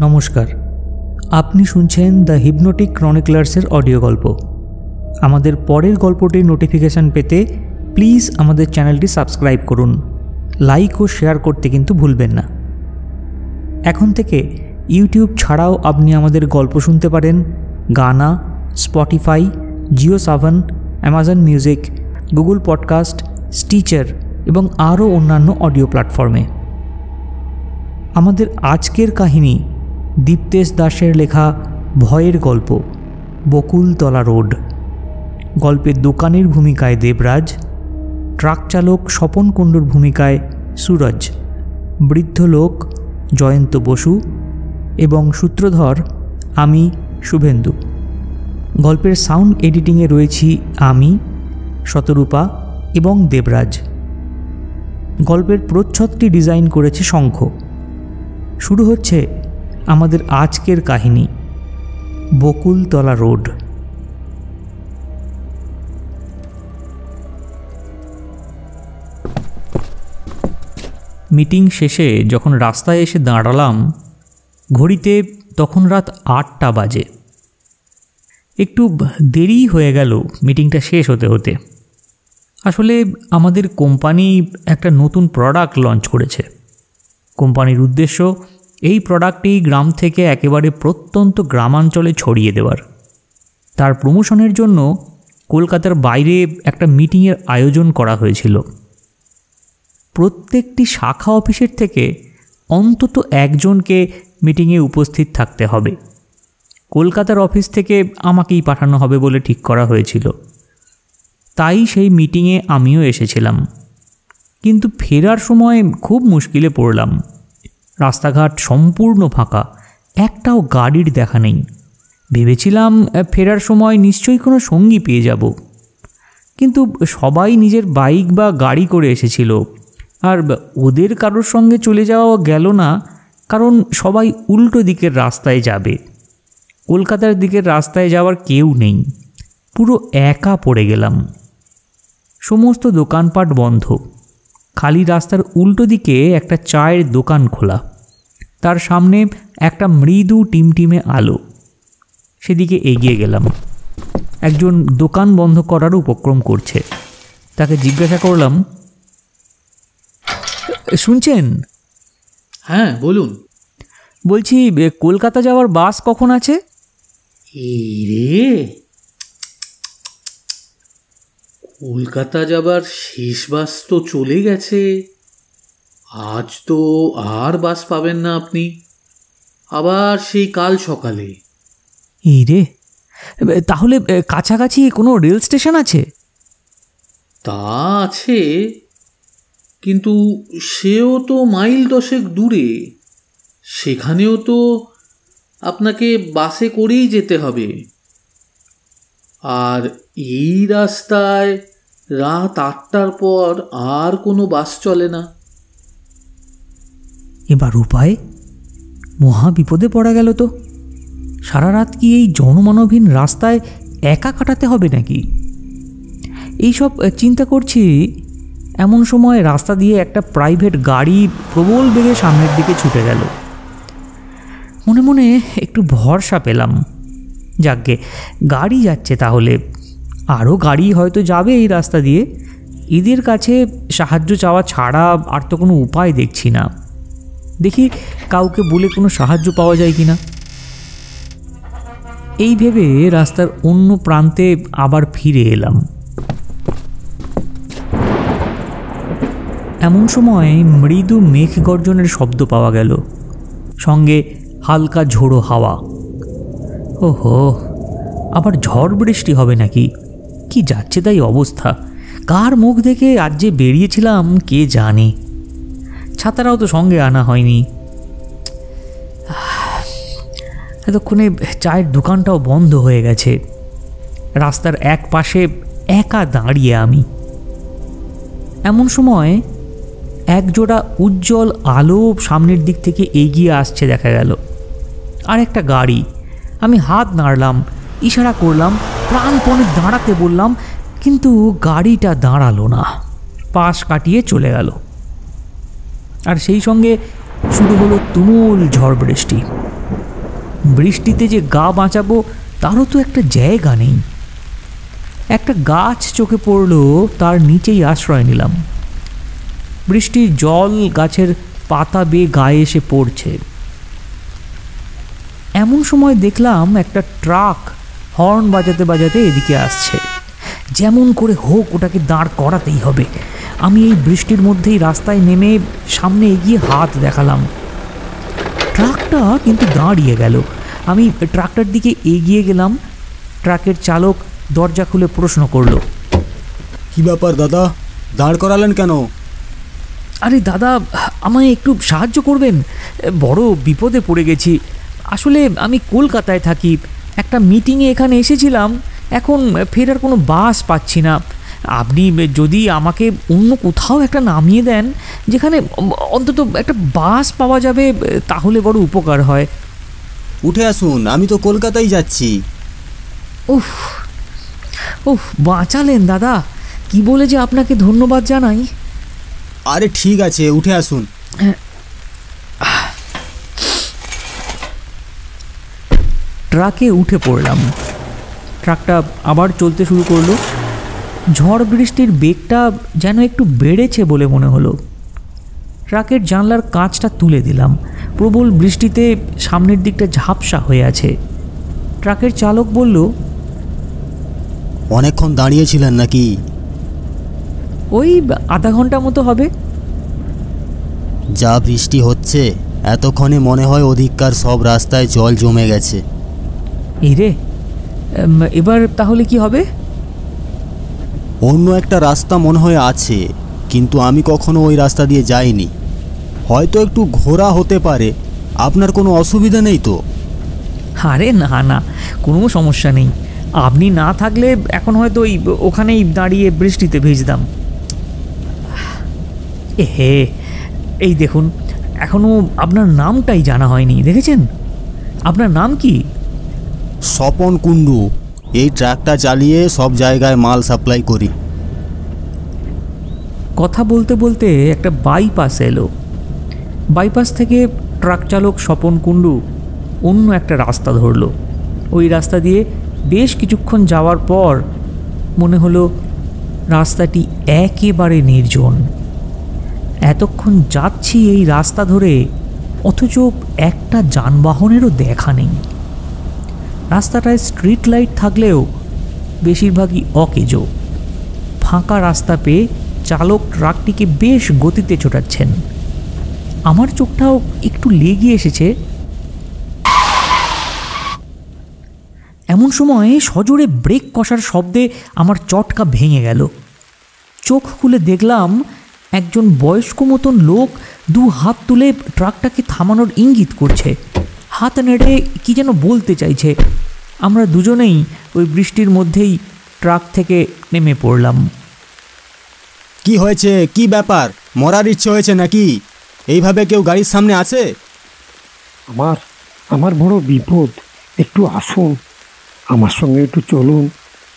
নমস্কার। আপনি শুনছেন দ্য হিপনোটিক ক্রনিকলার্সের অডিও গল্প। আমাদের পরের গল্পটির নোটিফিকেশান পেতে প্লিজ আমাদের চ্যানেলটি সাবস্ক্রাইব করুন, লাইক ও শেয়ার করতে কিন্তু ভুলবেন না। এখন থেকে ইউটিউব ছাড়াও আপনি আমাদের গল্প শুনতে পারেন, Gaana, Spotify, Jio Saavn, Amazon music, Google podcast, Stitcher এবং আরও অন্যান্য অডিও প্ল্যাটফর্মে। আমাদের আজকের কাহিনী দীপ্তেশ দাসের লেখা ভয়ের গল্প, বকুলতলা রোড। গল্পের দোকানের ভূমিকায় দেবরাজ, ট্রাক চালক স্বপন কুণ্ডুর ভূমিকায় সুরজ, বৃদ্ধ লোক জয়ন্ত বসু এবং সূত্রধর আমি শুভেন্দু। গল্পের সাউন্ড এডিটিংয়ে রয়েছি আমি, শতরূপা এবং দেবরাজ। গল্পের প্রচ্ছদটি ডিজাইন করেছে শঙ্খ। শুরু হচ্ছে আমাদের আজকের কাহিনী, বকুলতলা রোড। মিটিং শেষে যখন রাস্তায় এসে দাঁড়ালাম, ঘড়িতে তখন রাত আটটা বাজে। একটু দেরি হয়ে গেল মিটিংটা শেষ হতে হতে। আসলে আমাদের কোম্পানি একটা নতুন প্রোডাক্ট লঞ্চ করেছে। কোম্পানির উদ্দেশ্য এই প্রোডাক্টটি গ্রাম থেকে একেবারে প্রত্যন্ত গ্রামাঞ্চলে ছড়িয়ে দেওয়ার। তার প্রমোশনের জন্য কলকাতার বাইরে একটা মিটিংয়ের আয়োজন করা হয়েছিল। প্রত্যেকটি শাখা অফিসের থেকে অন্তত একজনকে মিটিংয়ে উপস্থিত থাকতে হবে। কলকাতার অফিস থেকে আমাকেই পাঠানো হবে বলে ঠিক করা হয়েছিল। তাই সেই মিটিংয়ে আমিও এসেছিলাম। কিন্তু ফেরার সময় খুব মুশকিলে পড়লাম। রাস্তাঘাট সম্পূর্ণ ফাঁকা, একটাও গাড়ির দেখা নেই। ভেবেছিলাম ফেরার সময় নিশ্চয়ই কোনো সঙ্গী পেয়ে যাব। কিন্তু সবাই নিজের বাইক বা গাড়ি করে এসেছিল। আর ওদের কারোর সঙ্গে চলে যাওয়া গেল না, কারণ সবাই উল্টো দিকের রাস্তায় যাবে। কলকাতার দিকের রাস্তায় যাওয়ার কেউ নেই। পুরো একা পড়ে গেলাম। সমস্ত দোকানপাট বন্ধ। খালি রাস্তার উল্টো দিকে একটা চায়ের দোকান খোলা। তার সামনে একটা মৃদু টিমটিমে আলো। সেদিকে এগিয়ে গেলাম। একজন দোকান বন্ধ করার উপক্রম করছে। তাকে জিজ্ঞাসা করলাম শুনছেন? হ্যাঁ বলুন। বলছি কলকাতা যাওয়ার বাস কখন আছে? এই রে! কলকাতা যাবার শেষ বাস তো চলে গেছে। আজ তো আর বাস পাবেন না আপনি। আবার সেই কাল সকালে। এই রে তাহলে কাছাকাছি কোনো রেল স্টেশন আছে? তা আছে কিন্তু সেও তো মাইল দশেক দূরে। সেখানেও তো আপনাকে বাসে করেই যেতে হবে। আর এই রাস্তায় রাত আটটার পর আর কোনো বাস চলে না। এবার উপায়? মহা বিপদে পড়া গেল তো। সারা রাত কি এই জনমানবহীন রাস্তায় একা কাটাতে হবে নাকি? এইসব চিন্তা করছি, এমন সময় রাস্তা দিয়ে একটা প্রাইভেট গাড়ি প্রবল বেগে সামনের দিকে ছুটে গেল। মনে মনে একটু ভরসা পেলাম। যাকগে গাড়ি যাচ্ছে তাহলে। আরও গাড়ি হয়তো যাবে এই রাস্তা দিয়ে। এদের কাছে সাহায্য চাওয়া ছাড়া আর তো কোনো উপায় দেখছি না। দেখি কাউকে বলে কোনো সাহায্য পাওয়া যায় কি না এই ভেবে রাস্তার অন্য প্রান্তে আবার ফিরে এলাম। এমন সময় মৃদু মেঘ গর্জনের শব্দ পাওয়া গেল। সঙ্গে হালকা ঝোড়ো হাওয়া। ওহো, আবার ঝড় বৃষ্টি হবে নাকি? কি যাচ্ছে তাই অবস্থা? কার মুখ দেখে আজ যে বেরিয়েছিলাম কে জানে? ছাতারাও তো সঙ্গে আনা হয়নি। এতক্ষণে চায়ের দোকানটাও বন্ধ হয়ে গেছে। রাস্তার এক পাশে একা দাঁড়িয়ে আমি। এমন সময় একজোড়া উজ্জ্বল আলো সামনের দিক থেকে এগিয়ে আসছে দেখা গেল। আর একটা গাড়ি। আমি হাত নাড়লাম, ইশারা করলাম প্রাণপণে দাঁড়াতে বললাম, কিন্তু গাড়িটা দাঁড়াল না। পাশ কাটিয়ে চলে গেল। আর সেই সঙ্গে শুরু হলো তুমুল ঝড় বৃষ্টি। বৃষ্টিতে যে গা বাঁচাবো, তারও তো একটা জায়গা নেই। একটা গাছ চোখে পড়ল, তার নিচেই আশ্রয় নিলাম। বৃষ্টির জল গাছের পাতা বেয়ে গায়ে এসে পড়ছে। এমন সময় দেখলাম একটা ট্রাক হর্ন বাজাতে বাজাতে এদিকে আসছে। যেমন করে হোক ওটাকে দাঁড় করাতেই হবে। আমি এই বৃষ্টির মধ্যেই রাস্তায় নেমে সামনে এগিয়ে হাত দেখালাম। ট্রাকটা কিন্তু দাঁড়িয়ে গেল। আমি ট্রাকটার দিকে এগিয়ে গেলাম। ট্রাকের চালক দরজা খুলে প্রশ্ন করল কি ব্যাপার দাদা? দাঁড় করালেন কেন? আরে দাদা আমায় একটু সাহায্য করবেন। বড় বিপদে পড়ে গেছি। আসলে আমি কলকাতায় থাকি। একটা মিটিংয়ে এখানে এসেছিলাম এখন ফেরার কোনো বাস পাচ্ছি না। আপনি যদি আমাকে অন্য কোথাও একটা নামিয়ে দেন যেখানে অন্তত একটা বাস পাওয়া যাবে তাহলে বড় উপকার হয়। উঠে আসুন আমি তো কলকাতায় যাচ্ছি। উফ উফ বাঁচালেন দাদা। কি বলে যে আপনাকে ধন্যবাদ জানাই? আরে ঠিক আছে উঠে আসুন। ট্রাকে উঠে পড়লাম। ট্রাকটা আবার চলতে শুরু করল। ঝড় বৃষ্টির বেগটা যেন একটু বেড়েছে বলে মনে হলো। ট্রাকের জানলার কাঁচটা তুলে দিলাম। প্রবল বৃষ্টিতে সামনের দিকটা ঝাপসা হয়ে আছে। ট্রাকের চালক বলল অনেকক্ষণ দাঁড়িয়েছিলেন নাকি? ওই আধা ঘণ্টা মতো হবে। যা বৃষ্টি হচ্ছে এতক্ষণে মনে হয় অধিককার সব রাস্তায় জল জমে গেছে। এই রে এবার তাহলে কি হবে? অন্য একটা রাস্তা মনে হয় আছে কিন্তু আমি কখনো ওই রাস্তা দিয়ে যাইনি। হয়তো একটু ঘোরা হতে পারে আপনার কোনো অসুবিধা নেই তো? আরে না না কোনো সমস্যা নেই। আপনি না থাকলে এখন হয়তো ওই ওখানেই দাঁড়িয়ে বৃষ্টিতে ভিজতাম। এ হে এই দেখুন এখনও আপনার নামটাই জানা হয়নি দেখেছেন? আপনার নাম কি? স্বপন কুণ্ডু এই ট্রাকটা চালিয়ে সব জায়গায় মাল সাপ্লাই করি। কথা বলতে বলতে একটা বাইপাস এলো। বাইপাস থেকে ট্রাক চালক স্বপন কুণ্ডু অন্য একটা রাস্তা ধরলো। ওই রাস্তা দিয়ে বেশ কিছুক্ষণ যাওয়ার পর মনে হলো রাস্তাটি একেবারে নির্জন। এতক্ষণ যাচ্ছি এই রাস্তা ধরে, অথচ একটা যানবাহনেরও দেখা নেই। রাস্তাটায় স্ট্রিট লাইট থাকলেও বেশিরভাগই অকেজো। ফাঁকা রাস্তা পেয়ে চালক ট্রাকটিকে বেশ গতিতে ছোটাচ্ছেন। আমার চোখটাও একটু লেগে এসেছে। এমন সময় সজোরে ব্রেক কষার শব্দে আমার চটকা ভেঙে গেল। চোখ খুলে দেখলাম একজন বয়স্ক মতন লোক দু হাত তুলে ট্রাকটাকে থামানোর ইঙ্গিত করছে। হাত নেড়ে কি যেন বলতে চাইছে। আমরা দুজনেই ওই বৃষ্টির মধ্যেই ট্রাক থেকে নেমে পড়লাম। কি হয়েছে? কি ব্যাপার? মরার ইচ্ছে হয়েছে নাকি? এইভাবে কেউ গাড়ির সামনে আছে? আমার আমার বড় বিপদ। একটু আসুন। আমার সঙ্গে একটু চলুন।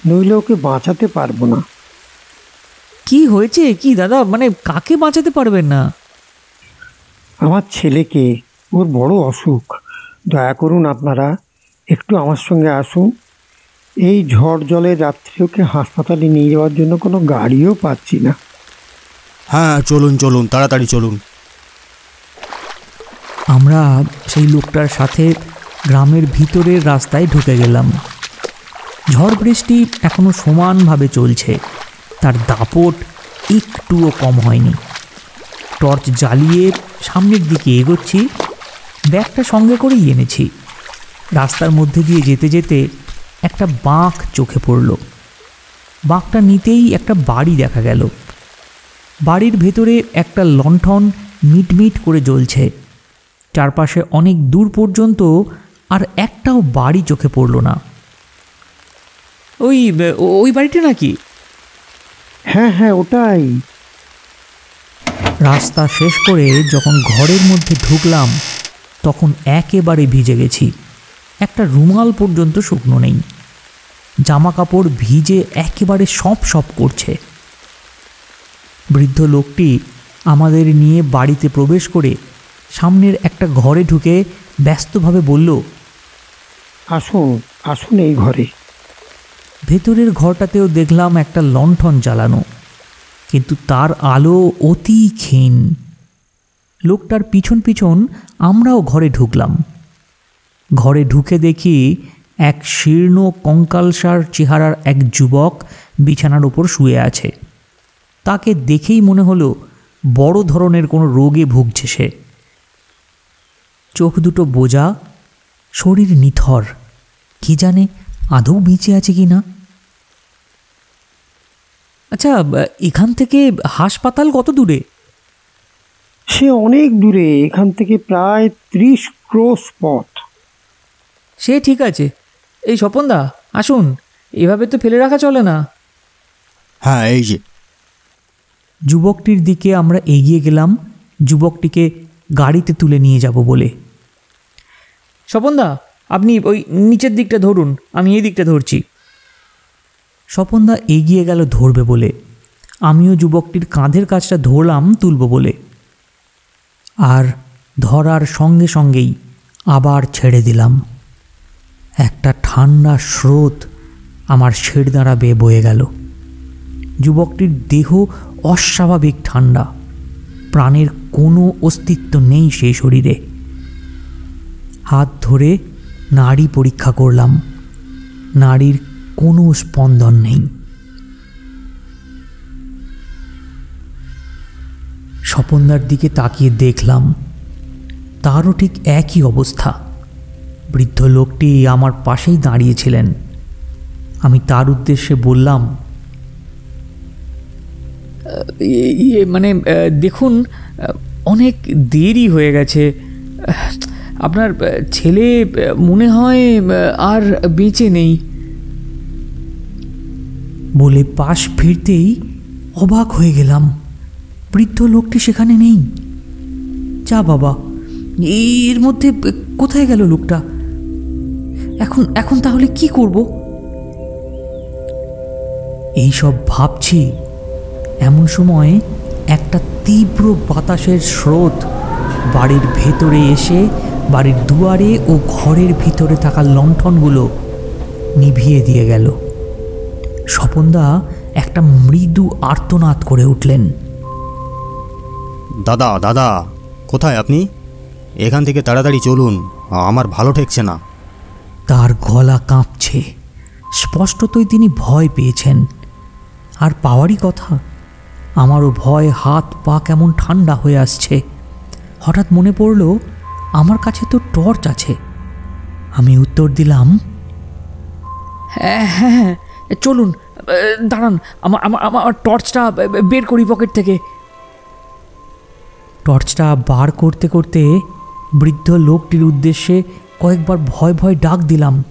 নইলে ওকে বাঁচাতে পারব না। কি হয়েছে? কি দাদা? মানে কাকে বাঁচাতে পারবেন না? আমার ছেলেকে ওর বড় অসুখ। দয়া করুন আপনারা একটু আমার সঙ্গে আসুন। এই ঝড় জলে যাত্রীকে হাসপাতালে নিয়ে যাওয়ার জন্য কোনো গাড়িও পাচ্ছি না। হ্যাঁ চলুন চলুন তাড়াতাড়ি চলুন। আমরা সেই লোকটার সাথে গ্রামের ভিতরের রাস্তায় ঢুকে গেলাম। ঝড় বৃষ্টি এখনও সমানভাবে চলছে। তার দাপট একটুও কম হয়নি। টর্চ জ্বালিয়ে সামনের দিকে এগোচ্ছি। ব্যাগটা সঙ্গে করেই এনেছি। রাস্তার মধ্যে দিয়ে যেতে যেতে একটা বাঁক চোখে পড়ল। বাঁকটা নিতেই একটা বাড়ি দেখা গেল। বাড়ির ভেতরে একটা লণ্ঠন মিটমিট করে জ্বলছে। চারপাশে অনেক দূর পর্যন্ত আর একটাও বাড়ি চোখে পড়ল না। ওই ওই বাড়িটা নাকি? হ্যাঁ হ্যাঁ ওটাই। রাস্তা শেষ করে যখন ঘরের মধ্যে ঢুকলাম তখন একেবারে ভিজে গেছি। একটা রুমাল পর্যন্ত শুকনো নেই। জামা কাপড় ভিজে একেবারে সপ সপ করছে। বৃদ্ধ লোকটি আমাদের নিয়ে বাড়িতে প্রবেশ করে সামনের একটা ঘরে ঢুকে ব্যস্তভাবে বলল আসুন আসুন এই ঘরে। ভেতরের ঘরটাতেও দেখলাম একটা লণ্ঠন জ্বালানো কিন্তু তার আলো অতি ক্ষীণ। লোকটার পিছন পিছন আমরাও ঘরে ঢুকলাম। ঘরে ঢুকে দেখি এক শীর্ণ কঙ্কালসার চেহারার এক যুবক বিছানার ওপর শুয়ে আছে। তাকে দেখেই মনে হলো বড় ধরনের কোনো রোগে ভুগছে সে। চোখ দুটো বোঝা, শরীর নিথর, কি জানে আদৌ বেঁচে আছে কি না? আচ্ছা এখান থেকে হাসপাতাল কত দূরে? সে অনেক দূরে এখান থেকে প্রায় ত্রিশ ক্রোশ পথ। সে ঠিক আছে। এই স্বপনদা আসুন। এভাবে তো ফেলে রাখা চলে না। হ্যাঁ এই যে। যুবকটির দিকে আমরা এগিয়ে গেলাম। যুবকটিকে গাড়িতে তুলে নিয়ে যাব বলে। স্বপনদা আপনি ওই নিচের দিকটা ধরুন। আমি এই দিকটা ধরছি। স্বপনদা এগিয়ে গেল ধরবে বলে। আমিও যুবকটির কাঁধের কাজটা ধরলাম তুলব বলে। আর ধরার সঙ্গে সঙ্গেই আবার ছেড়ে দিলাম। একটা ঠান্ডা স্রোত আমার দ্বারা বেয়ে বয়ে গেল। যুবকটির দেহ অস্বাভাবিক ঠান্ডা। প্রাণের কোনো অস্তিত্ব নেই সেই শরীরে। হাত ধরে নাড়ি পরীক্ষা করলাম। নাড়ির কোনো স্পন্দন নেই। স্বপনদার দিকে তাকিয়ে দেখলাম, তারও ঠিক একই অবস্থা। বৃদ্ধ লোকটি আমার পাশেই দাঁড়িয়েছিলেন আমি তার উদ্দেশ্যে বললাম ইয়ে মানে দেখুন, অনেক দেরি হয়ে গেছে। আপনার ছেলে মনে হয় আর বেঁচে নেই। বলে পাশ ফিরতেই অবাক হয়ে গেলাম। বৃদ্ধ লোকটি সেখানে নেই। যা বাবা, এর মধ্যে কোথায় গেল লোকটা? এখন এখন তাহলে কি করব? এইসব ভাবছি, এমন সময় একটা তীব্র বাতাসের স্রোত বাড়ির ভেতরে এসে বাড়ির দুয়ারে ও ঘরের ভিতরে থাকা লণ্ঠনগুলো নিভিয়ে দিয়ে গেল। স্বপনদা একটা মৃদু আর্তনাদ করে উঠলেন। দাদা দাদা কোথায় আপনি? এখান থেকে তাড়াতাড়ি চলুন আমার ভালো ঠেকছে না। তার গলা কাঁপছে। স্পষ্টতই তিনি ভয় পেয়েছেন। আর পাওয়ারই কথা আমারও ভয় হাত পা কেমন ঠান্ডা হয়ে আসছে। হঠাৎ মনে পড়ল আমার কাছে তো টর্চ আছে। আমি উত্তর দিলাম হ্যাঁ হ্যাঁ হ্যাঁ চলুন দাঁড়ান আমার আমার আমার টর্চটা বের করি পকেট থেকে। টর্চটা বার করতে করতে বৃদ্ধ লোকটির উদ্দেশ্যে কয়েকবার ভয় ভয় ডাক দিলাম।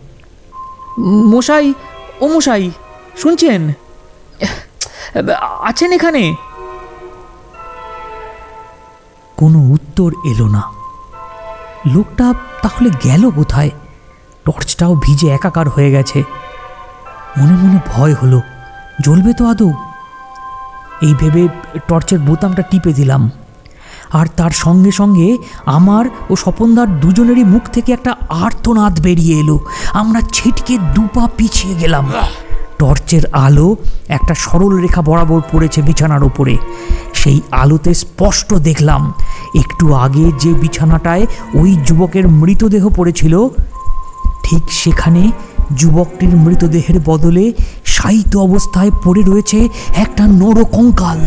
মশাই ও মশাই শুনছেন? আছেন এখানে? কোনো উত্তর এলো না। লোকটা তাহলে গেল কোথায়? টর্চটাও ভিজে একাকার হয়ে গেছে। মনে মনে ভয় হলো। জ্বলবে তো আদৌ? এই ভেবে টর্চের বোতামটা টিপে দিলাম। আর তার সঙ্গে সঙ্গে আমার ও স্বপনদার দুজনেরই মুখ থেকে একটা আর্তনাদ বেরিয়ে এলো। আমরা ছিটকে দুপা পিছিয়ে গেলাম। টর্চের আলো একটা সরল রেখা বরাবর পড়েছে বিছানার ওপরে সেই আলোতে স্পষ্ট দেখলাম, একটু আগে যে বিছানাটায় ওই যুবকের মৃতদেহ পড়েছিল, ঠিক সেখানে যুবকটির মৃতদেহের বদলে সাহিত্য অবস্থায় পড়ে রয়েছে একটা নরকঙ্কাল।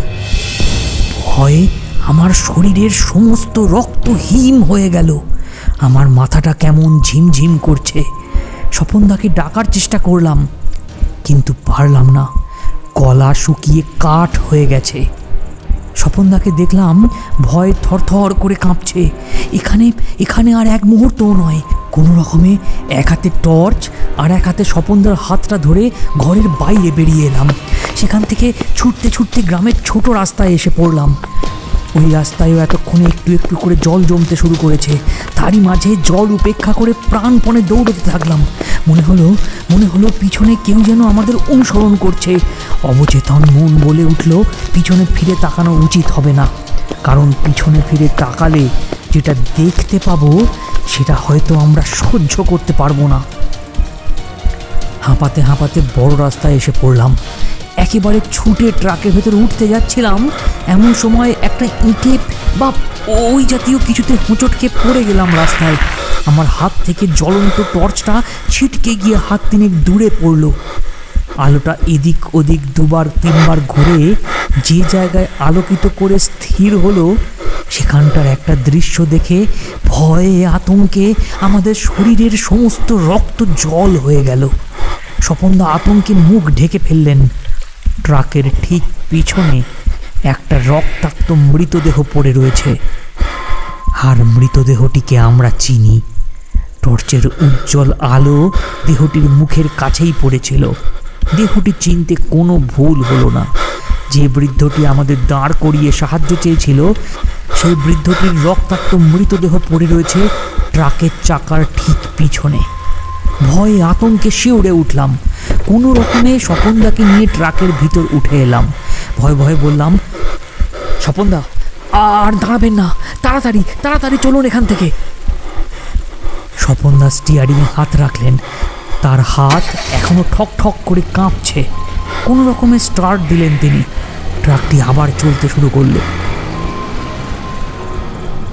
ভয়ে আমার শরীরের সমস্ত রক্ত হিম হয়ে গেল। আমার মাথাটা কেমন ঝিমঝিম করছে। স্বপনদাকে ডাকার চেষ্টা করলাম, কিন্তু পারলাম না। গলা শুকিয়ে কাঠ হয়ে গেছে। স্বপনদাকে দেখলাম ভয় থরথর করে কাঁপছে। এখানে এখানে আর এক মুহূর্তও নয়। কোনো রকমে এক হাতে টর্চ আর এক হাতে স্বপনদার হাতটা ধরে ঘরের বাইরে বেরিয়ে এলাম। সেখান থেকে ছুটতে ছুটতে গ্রামের ছোট রাস্তায় এসে পড়লাম। ওই রাস্তায়ও এতক্ষণে একটু একটু করে জল জমতে শুরু করেছে। তারই মাঝে জল উপেক্ষা করে প্রাণপণে দৌড়তে থাকলাম। মনে হলো মনে হলো পিছনে কেউ যেন আমাদের অনুসরণ করছে। অবচেতন মন বলে উঠল, পিছনে ফিরে তাকানো উচিত হবে না। কারণ পিছনে ফিরে তাকালে যেটা দেখতে পাবো, সেটা হয়তো আমরা সহ্য করতে পারব না। হাঁপাতে হাঁপাতে বড় রাস্তায় এসে পড়লাম। একেবারে ছুটে ট্রাকের ভেতরে উঠতে যাচ্ছিলাম। এমন সময় একটা ইঁটে বা ওই জাতীয় কিছুতে হোঁচট খেয়ে পড়ে গেলাম রাস্তায়। আমার হাত থেকে জ্বলন্ত টর্চটা ছিটকে গিয়ে হাত তিনেক দূরে পড়ল। আলোটা এদিক ওদিক দুবার, তিনবার ঘুরে যে জায়গায় আলোকিত করে স্থির হলো, সেখানটার একটা দৃশ্য দেখে ভয়ে, আতঙ্কে আমাদের শরীরের সমস্ত রক্ত জল হয়ে গেল। স্বপনদা আতঙ্কে মুখ ঢেকে ফেললেন। ট্রাকের ঠিক পিছনে একটা রক্তাক্ত মৃতদেহ পড়ে রয়েছে। আর মৃতদেহটিকে আমরা চিনি। টর্চের উজ্জ্বল আলো দেহটির মুখের কাছেই পড়েছিল। দেহটি চিনতে কোনো ভুল হলো না। যে বৃদ্ধটি আমাদের দাঁড় করিয়ে সাহায্য চেয়েছিল, সেই বৃদ্ধটির রক্তাক্ত মৃতদেহ পড়ে রয়েছে ট্রাকের চাকার ঠিক পিছনে। ভয়ে আতঙ্কে শিউড়ে উঠলাম। কোনো রকমে স্বপনদাকে নিয়ে ট্রাকের ভিতর উঠে এলাম। ভয় ভয়ে বললাম, স্বপনদা, আর দাঁড়াবেন না। তাড়াতাড়ি তাড়াতাড়ি চলুন এখান থেকে। স্বপনদা স্টিয়ারিংয়ে হাত রাখলেন। তার হাত এখনও ঠক ঠক করে কাঁপছে। কোনো রকমে স্টার্ট দিলেন তিনি। ট্রাকটি আবার চলতে শুরু করল।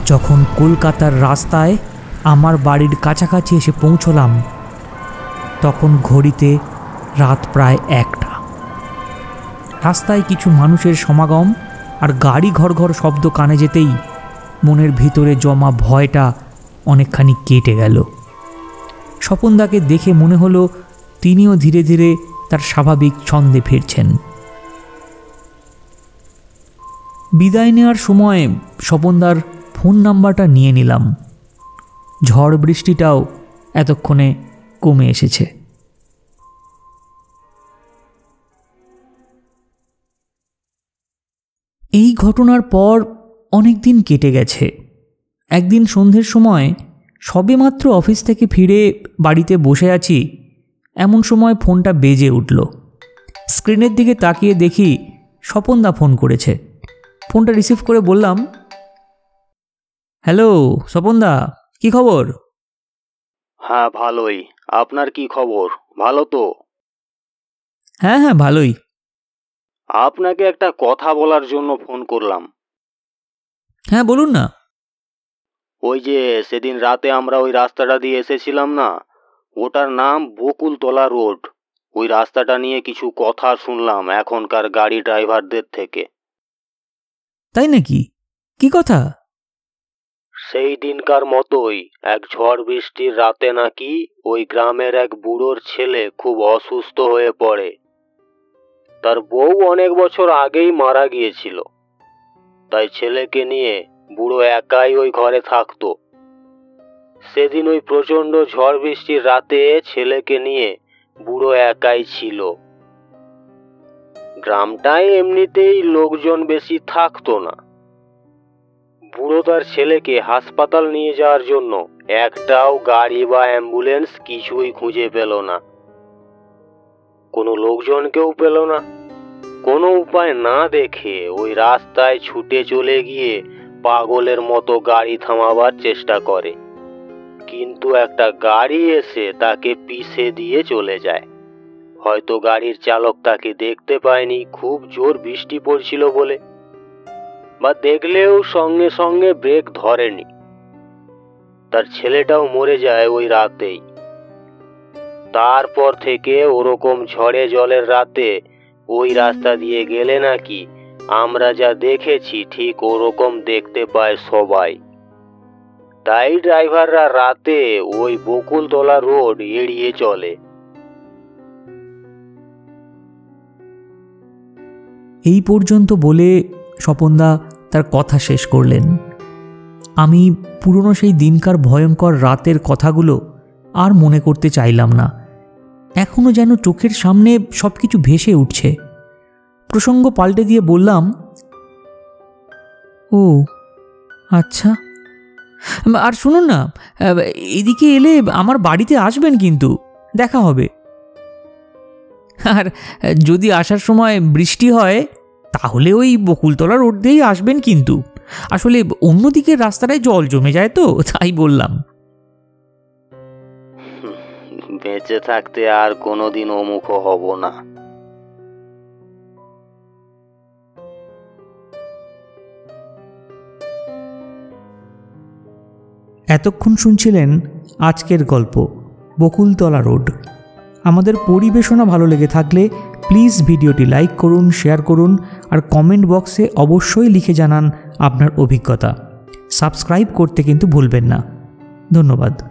যখন কলকাতার রাস্তায় আমার বাড়ির কাছাকাছি এসে পৌঁছলাম তখন ঘড়িতে রাত প্রায় একটা। রাস্তায় কিছু মানুষের সমাগম আর গাড়ি ঘর ঘর শব্দ কানে যেতেই মনের ভিতরে জমা ভয়টা অনেকখানি কেটে গেল। স্বপনদাকে দেখে মনে হলো তিনিও ধীরে ধীরে তার স্বাভাবিক ছন্দে ফিরছেন। বিদায় নেওয়ার সময় স্বপনদার ফোন নাম্বারটা নিয়ে নিলাম। ঝড় বৃষ্টিটাও এতক্ষণে কমে এসেছে। এই ঘটনার পর অনেক দিন কেটে গেছে। একদিন সন্ধ্যের সময় সবেমাত্র অফিস থেকে ফিরে বাড়িতে বসে আছি, এমন সময় ফোনটা বেজে উঠল। স্ক্রিনের দিকে তাকিয়ে দেখি স্বপনদা ফোন করেছে। ফোনটা রিসিভ করে বললাম, হ্যালো, স্বপনদা, কি খবর? হ্যাঁ ভালোই। আপনার কি খবর? ভালো তো? হ্যাঁ হ্যাঁ ভালোই। আপনাকে একটা কথা বলার জন্য ফোন করলাম। হ্যাঁ বলুন না। ওই যে সেদিন রাতে আমরা ওই রাস্তাটা দিয়ে এসেছিলাম না? ওটার নাম বকুলতলা রোড। ওই রাস্তাটা নিয়ে কিছু কথা শুনলাম এখনকার গাড়ি ড্রাইভারদের থেকে। তাই নাকি? কি কথা? সেই দিনকার মতোই এক ঝড় বৃষ্টির রাতে নাকি ওই গ্রামের এক বুড়োর ছেলে খুব অসুস্থ হয়ে পড়ে। তার বউ অনেক বছর আগেই মারা গিয়েছিল। তাই ছেলেকে নিয়ে বুড়ো একাই ওই ঘরে থাকতো। সেদিন ওই প্রচণ্ড ঝড় বৃষ্টির রাতে ছেলেকে নিয়ে বুড়ো একাই ছিল। গ্রামটায় এমনিতেই লোকজন বেশি থাকতো না। বুড়ো তার ছেলেকে হাসপাতাল নিয়ে যাওয়ার জন্য একটাও গাড়ি বা অ্যাম্বুলেন্স কিছুই খুঁজে পেল না। কোনো লোকজনকেও পেল না। কোনো উপায় না দেখে ওই রাস্তায় ছুটে চলে গিয়ে পাগলের মতো গাড়ি থামাবার চেষ্টা করে। কিন্তু একটা গাড়ি এসে তাকে পিষে দিয়ে চলে যায়। হয়তো গাড়ির চালক তাকে দেখতে পায়নি, খুব জোর বৃষ্টি পড়ছিল বলে। বা দেখলেও সঙ্গে সঙ্গে ব্রেক ধরেনি। তার ছেলেটাও মরে যায় ওই রাতেই। তারপর থেকে ওরকম ঝড়ে জলের রাতে ওই রাস্তা দিয়ে গেলে নাকি আমরা যা দেখেছি ঠিক ওরকম দেখতে পায় সবাই। তাই ড্রাইভাররা রাতে ওই বকুলতলা রোড এড়িয়ে চলে। এই পর্যন্ত বলে স্বপনদা তার কথা শেষ করলেন। আমি পুরনো সেই দিনকার ভয়ঙ্কর রাতের কথাগুলো আর মনে করতে চাইলাম না। এখনও যেন চোখের সামনে সব কিছু ভেসে উঠছে। প্রসঙ্গ পাল্টে দিয়ে বললাম, ও আচ্ছা। আর শুনুন না, এদিকে এলে আমার বাড়িতে আসবেন কিন্তু, দেখা হবে। আর যদি আসার সময় বৃষ্টি হয় তাহলে ওই বকুলতলা রোড দিয়েই আসবেন কিন্তু। আসলে অন্যদিকের রাস্তাটায় জল জমে যায় তো তাই বললাম। বেঁচে থাকতে আর কোনোদিন অমুখ হব না। এতক্ষণ শুনছিলেন আজকের গল্প বকুলতলা রোড। আমাদের পরিবেশনা ভালো লেগে থাকলে প্লিজ ভিডিওটি লাইক করুন শেয়ার করুন আর কমেন্ট বক্সে অবশ্যই লিখে জানান আপনার অভিজ্ঞতা। সাবস্ক্রাইব করতে কিন্তু ভুলবেন না। ধন্যবাদ।